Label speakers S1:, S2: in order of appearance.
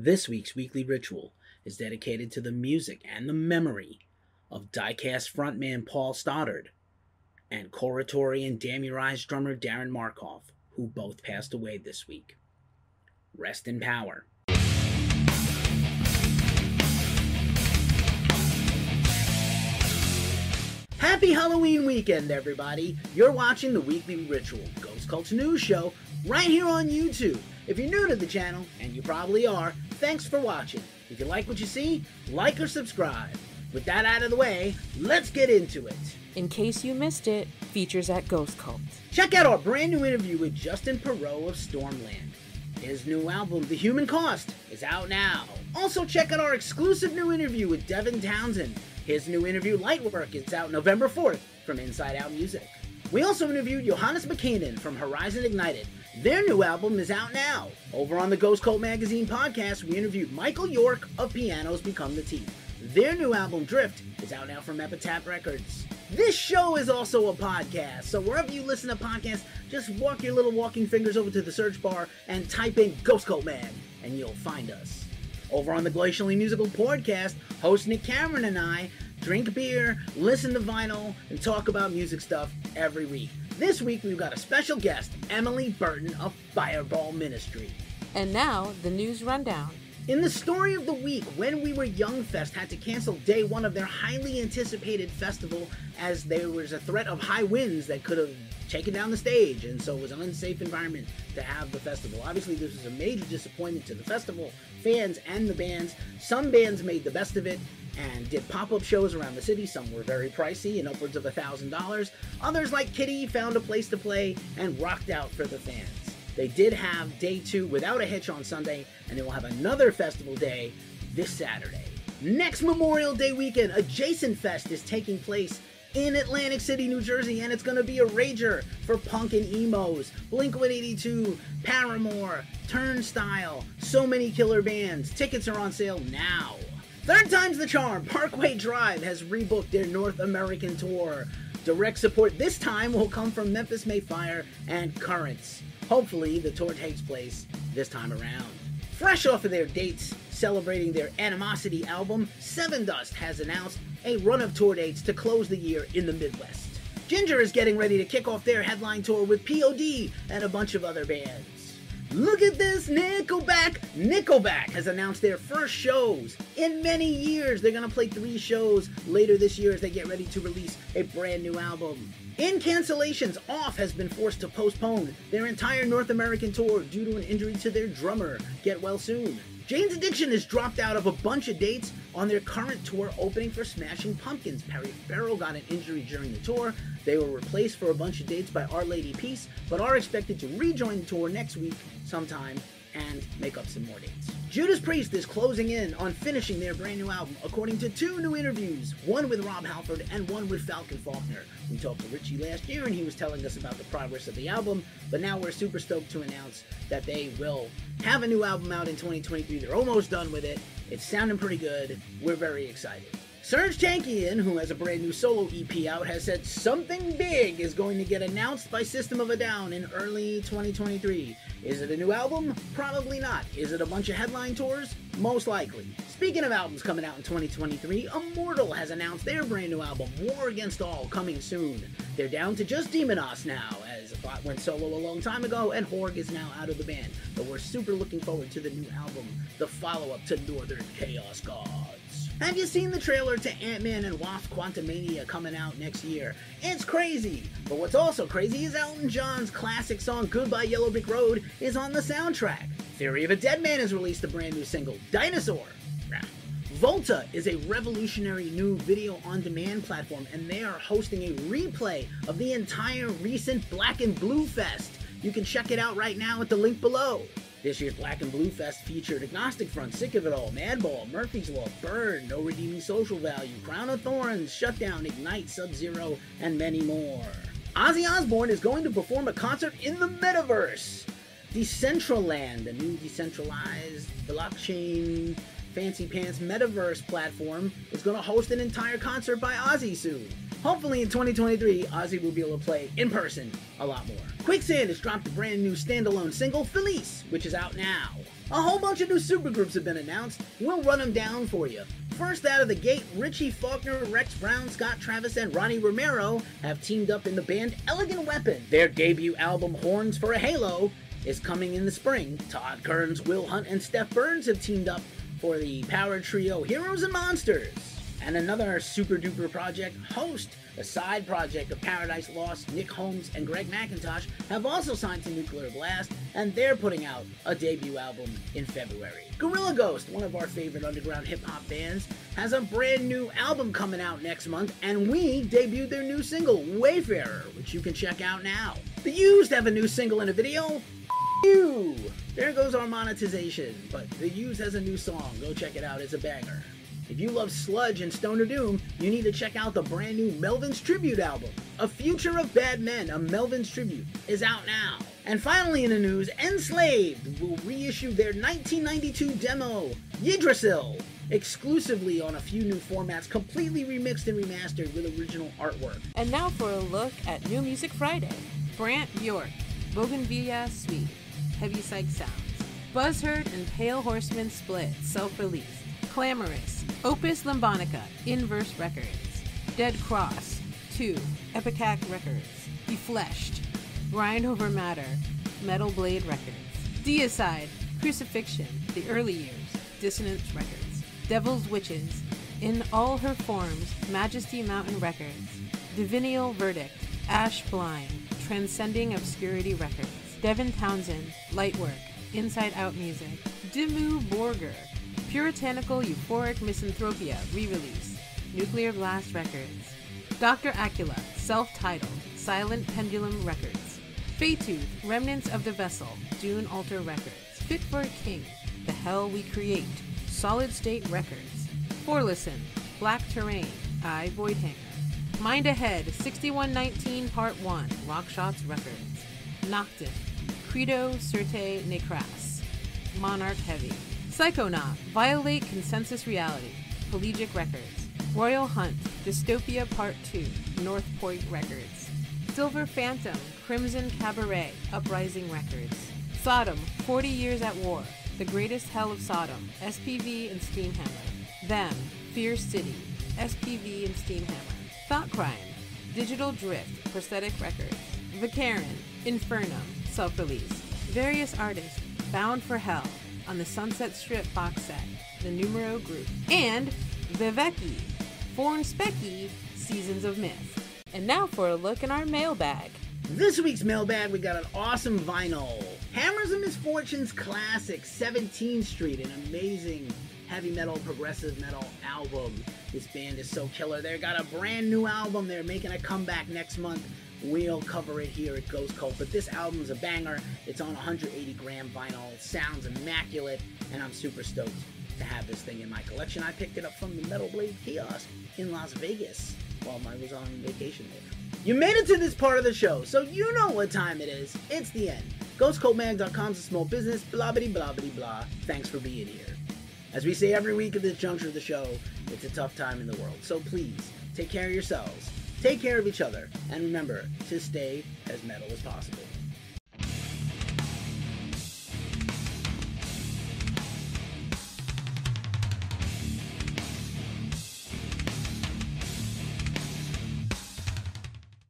S1: This week's weekly ritual is dedicated to the music and the memory of Diecast frontman Paul Stoddard and Coratori and Damn Your Eyes drummer Darren Markov, who both passed away this week. Rest in power. Happy Halloween weekend, everybody! You're watching the Weekly Ritual Ghost Culture News Show right here on YouTube. If you're new to the channel, and you probably are, thanks for watching. If you like what you see, like or subscribe. With that out of the way, let's get into it.
S2: In case you missed it, features at Ghost Cult.
S1: Check out our brand new interview with Justin Perot of Stormland. His new album, The Human Cost, is out now. Also, check out our exclusive new interview with Devin Townsend. His new interview, Lightwork, is out November 4th from Inside Out Music. We also interviewed Johannes McKinnon from Horizon Ignited. Their new album is out now. Over on the Ghost Cult Magazine podcast, we interviewed Michael York of Pianos Become the Teeth. Their new album, Drift, is out now from Epitaph Records. This show is also a podcast, so wherever you listen to podcasts, just walk your little walking fingers over to the search bar and type in Ghost Cult Mag, and you'll find us. Over on the Glacially Musical podcast, host Nick Cameron and I drink beer, listen to vinyl, and talk about music stuff every week. This week we've got a special guest, Emily Burton of Fireball Ministry.
S2: And now, the news rundown.
S1: In the story of the week, When We Were Young Fest had to cancel day one of their highly anticipated festival as there was a threat of high winds that could have taken down the stage, and so it was an unsafe environment to have the festival. Obviously, this was a major disappointment to the festival fans and the bands. Some bands made the best of it and did pop-up shows around the city. Some were very pricey and upwards of a thousand dollars. Others, like Kitty, found a place to play and rocked out for the fans. They did have day two without a hitch on Sunday, and they will have another festival day this Saturday. Next Memorial Day weekend, Adjacent Fest is taking place in Atlantic City, New Jersey, and it's to be a rager for punk and emos. Blink 182, Paramore, Turnstile, so many killer bands. Tickets are on sale now. Third time's the charm. Parkway Drive has rebooked their North American tour. Direct support this time will come from Memphis May Fire and Currents. Hopefully, the tour takes place this time around. Fresh off of their dates celebrating their Animosity album, Sevendust has announced a run of tour dates to close the year in the Midwest. Ginger is getting ready to kick off their headline tour with POD and a bunch of other bands. Look at this, Nickelback! Nickelback has announced their first shows in many years. They're gonna play three shows later this year as they get ready to release a brand new album. In cancellations, Off has been forced to postpone their entire North American tour due to an injury to their drummer. Get well soon. Jane's Addiction has dropped out of a bunch of dates on their current tour opening for Smashing Pumpkins. Perry Farrell got an injury during the tour. They were replaced for a bunch of dates by Our Lady Peace, but are expected to rejoin the tour next week sometime and make up some more dates. Judas Priest is closing in on finishing their brand new album, according to two new interviews, one with Rob Halford and one with Falcon Faulkner. We talked to Richie last year and he was telling us about the progress of the album, but now we're super stoked to announce that they will have a new album out in 2023. They're almost done with it. It's sounding pretty good. We're very excited. Serj Tankian, who has a brand new solo EP out, has said something big is going to get announced by System of a Down in early 2023. Is it a new album? Probably not. Is it a bunch of headline tours? Most likely. Speaking of albums coming out in 2023, Immortal has announced their brand new album, War Against All, coming soon. They're down to just Demonaz now, as Bot went solo a long time ago, and Horg is now out of the band. But we're super looking forward to the new album, the follow up to Northern Chaos Gods. Have you seen the trailer to Ant-Man and Wasp Quantumania coming out next year? It's crazy! But what's also crazy is Elton John's classic song Goodbye Yellow Brick Road is on the soundtrack. Theory of a Dead Man has released a brand new single, Dinosaur. Volta is a revolutionary new video on demand platform, and they are hosting a replay of the entire recent Black and Blue Fest. You can check it out right now at the link below. This year's Black and Blue Fest featured Agnostic Front, Sick of It All, Madball, Murphy's Law, Burn, No Redeeming Social Value, Crown of Thorns, Shutdown, Ignite, Sub Zero, and many more. Ozzy Osbourne is going to perform a concert in the metaverse. Decentraland, a new decentralized blockchain fancy pants metaverse platform, is going to host an entire concert by Ozzy soon. Hopefully in 2023, Ozzy will be able to play in person a lot more. Quicksand has dropped a brand new standalone single, Felice, which is out now. A whole bunch of new supergroups have been announced. We'll run them down for you. First out of the gate, Richie Faulkner, Rex Brown, Scott Travis, and Ronnie Romero have teamed up in the band Elegant Weapon. Their debut album, Horns for a Halo, is coming in the spring. Todd Kerns, Will Hunt, and Stef Burns have teamed up for the power trio Heroes and Monsters. And another super duper project, Host, a side project of Paradise Lost, Nick Holmes, and Greg Mackintosh, have also signed to Nuclear Blast, and they're putting out a debut album in February. Gorilla Ghost, one of our favorite underground hip hop bands, has a brand new album coming out next month, and we debuted their new single, Wayfarer, which you can check out now. The Used have a new single and a video, you. There goes our monetization. But The Used has a new song. Go check it out. It's a banger. If you love sludge and stoner doom, you need to check out the brand new Melvins Tribute album. A Future of Bad Men, a Melvins Tribute, is out now. And finally in the news, Enslaved will reissue their 1992 demo, Yggdrasil, exclusively on a few new formats, completely remixed and remastered with original artwork.
S2: And now for a look at New Music Friday. Brant Bjork, Bougainvillea Suite, Heavy Psych Sounds. Buzzherd and Pale Horseman Split, self-released. Clamorous, Opus Limbonica, Inverse Records. Dead Cross, 2, Ipecac Records. Defleshed, Grind Over Matter, Metal Blade Records. Deicide, Crucifixion, The Early Years, Dissonance Records. Devil's Witches, In All Her Forms, Majesty Mountain Records. Divinial Verdict, Ash Blind, Transcending Obscurity Records. Devin Townsend, Lightwork, Inside Out Music. Dimmu Borgir, Puritanical Euphoric Misanthropia, re-release. Nuclear Blast Records. Dr. Acula, self-titled, Silent Pendulum Records. Faytooth, Remnants of the Vessel, Dune Altar Records. Fit for a King, The Hell We Create, Solid State Records. Forlesen, Black Terrain, I Voidhanger. Mind Ahead, 6119 Part 1, Rockshots Records. Noctin, Credo Certe Necras, Monarch Heavy. Psychonaut, Violate Consensus Reality, Pelagic Records. Royal Hunt, Dystopia Part 2, North Point Records. Silver Phantom, Crimson Cabaret, Uprising Records. Sodom, 40 Years at War, The Greatest Hell of Sodom, SPV and Steamhammer. Them, Fear City, SPV and Steamhammer. Thought Crime, Digital Drift, Prosthetic Records. Vicarin, Infernum, self release. Various artists, Bound for Hell, on the Sunset Strip box set, the Numero Group. And Viveki, Forn Specky, Seasons of Mist. And now for a look in our mailbag.
S1: This week's mailbag, we got an awesome vinyl. Hammers and Misfortunes Classic, 17th Street, an amazing heavy metal, progressive metal album. This band is so killer. They got a brand new album. They're making a comeback next month. We'll cover it here at Ghost Cult, but this album's a banger. It's on 180 gram vinyl. It sounds immaculate, and I'm super stoked to have this thing in my collection. I picked it up from the Metal Blade kiosk in Las Vegas while I was on vacation there. You made it to this part of the show, so you know what time it is. It's the end. GhostCultMag.com's a small business, blah blah blah blah blah. Thanks for being here. As we say every week at this juncture of the show, it's a tough time in the world. So please, take care of yourselves, take care of each other, and remember to stay as metal as possible.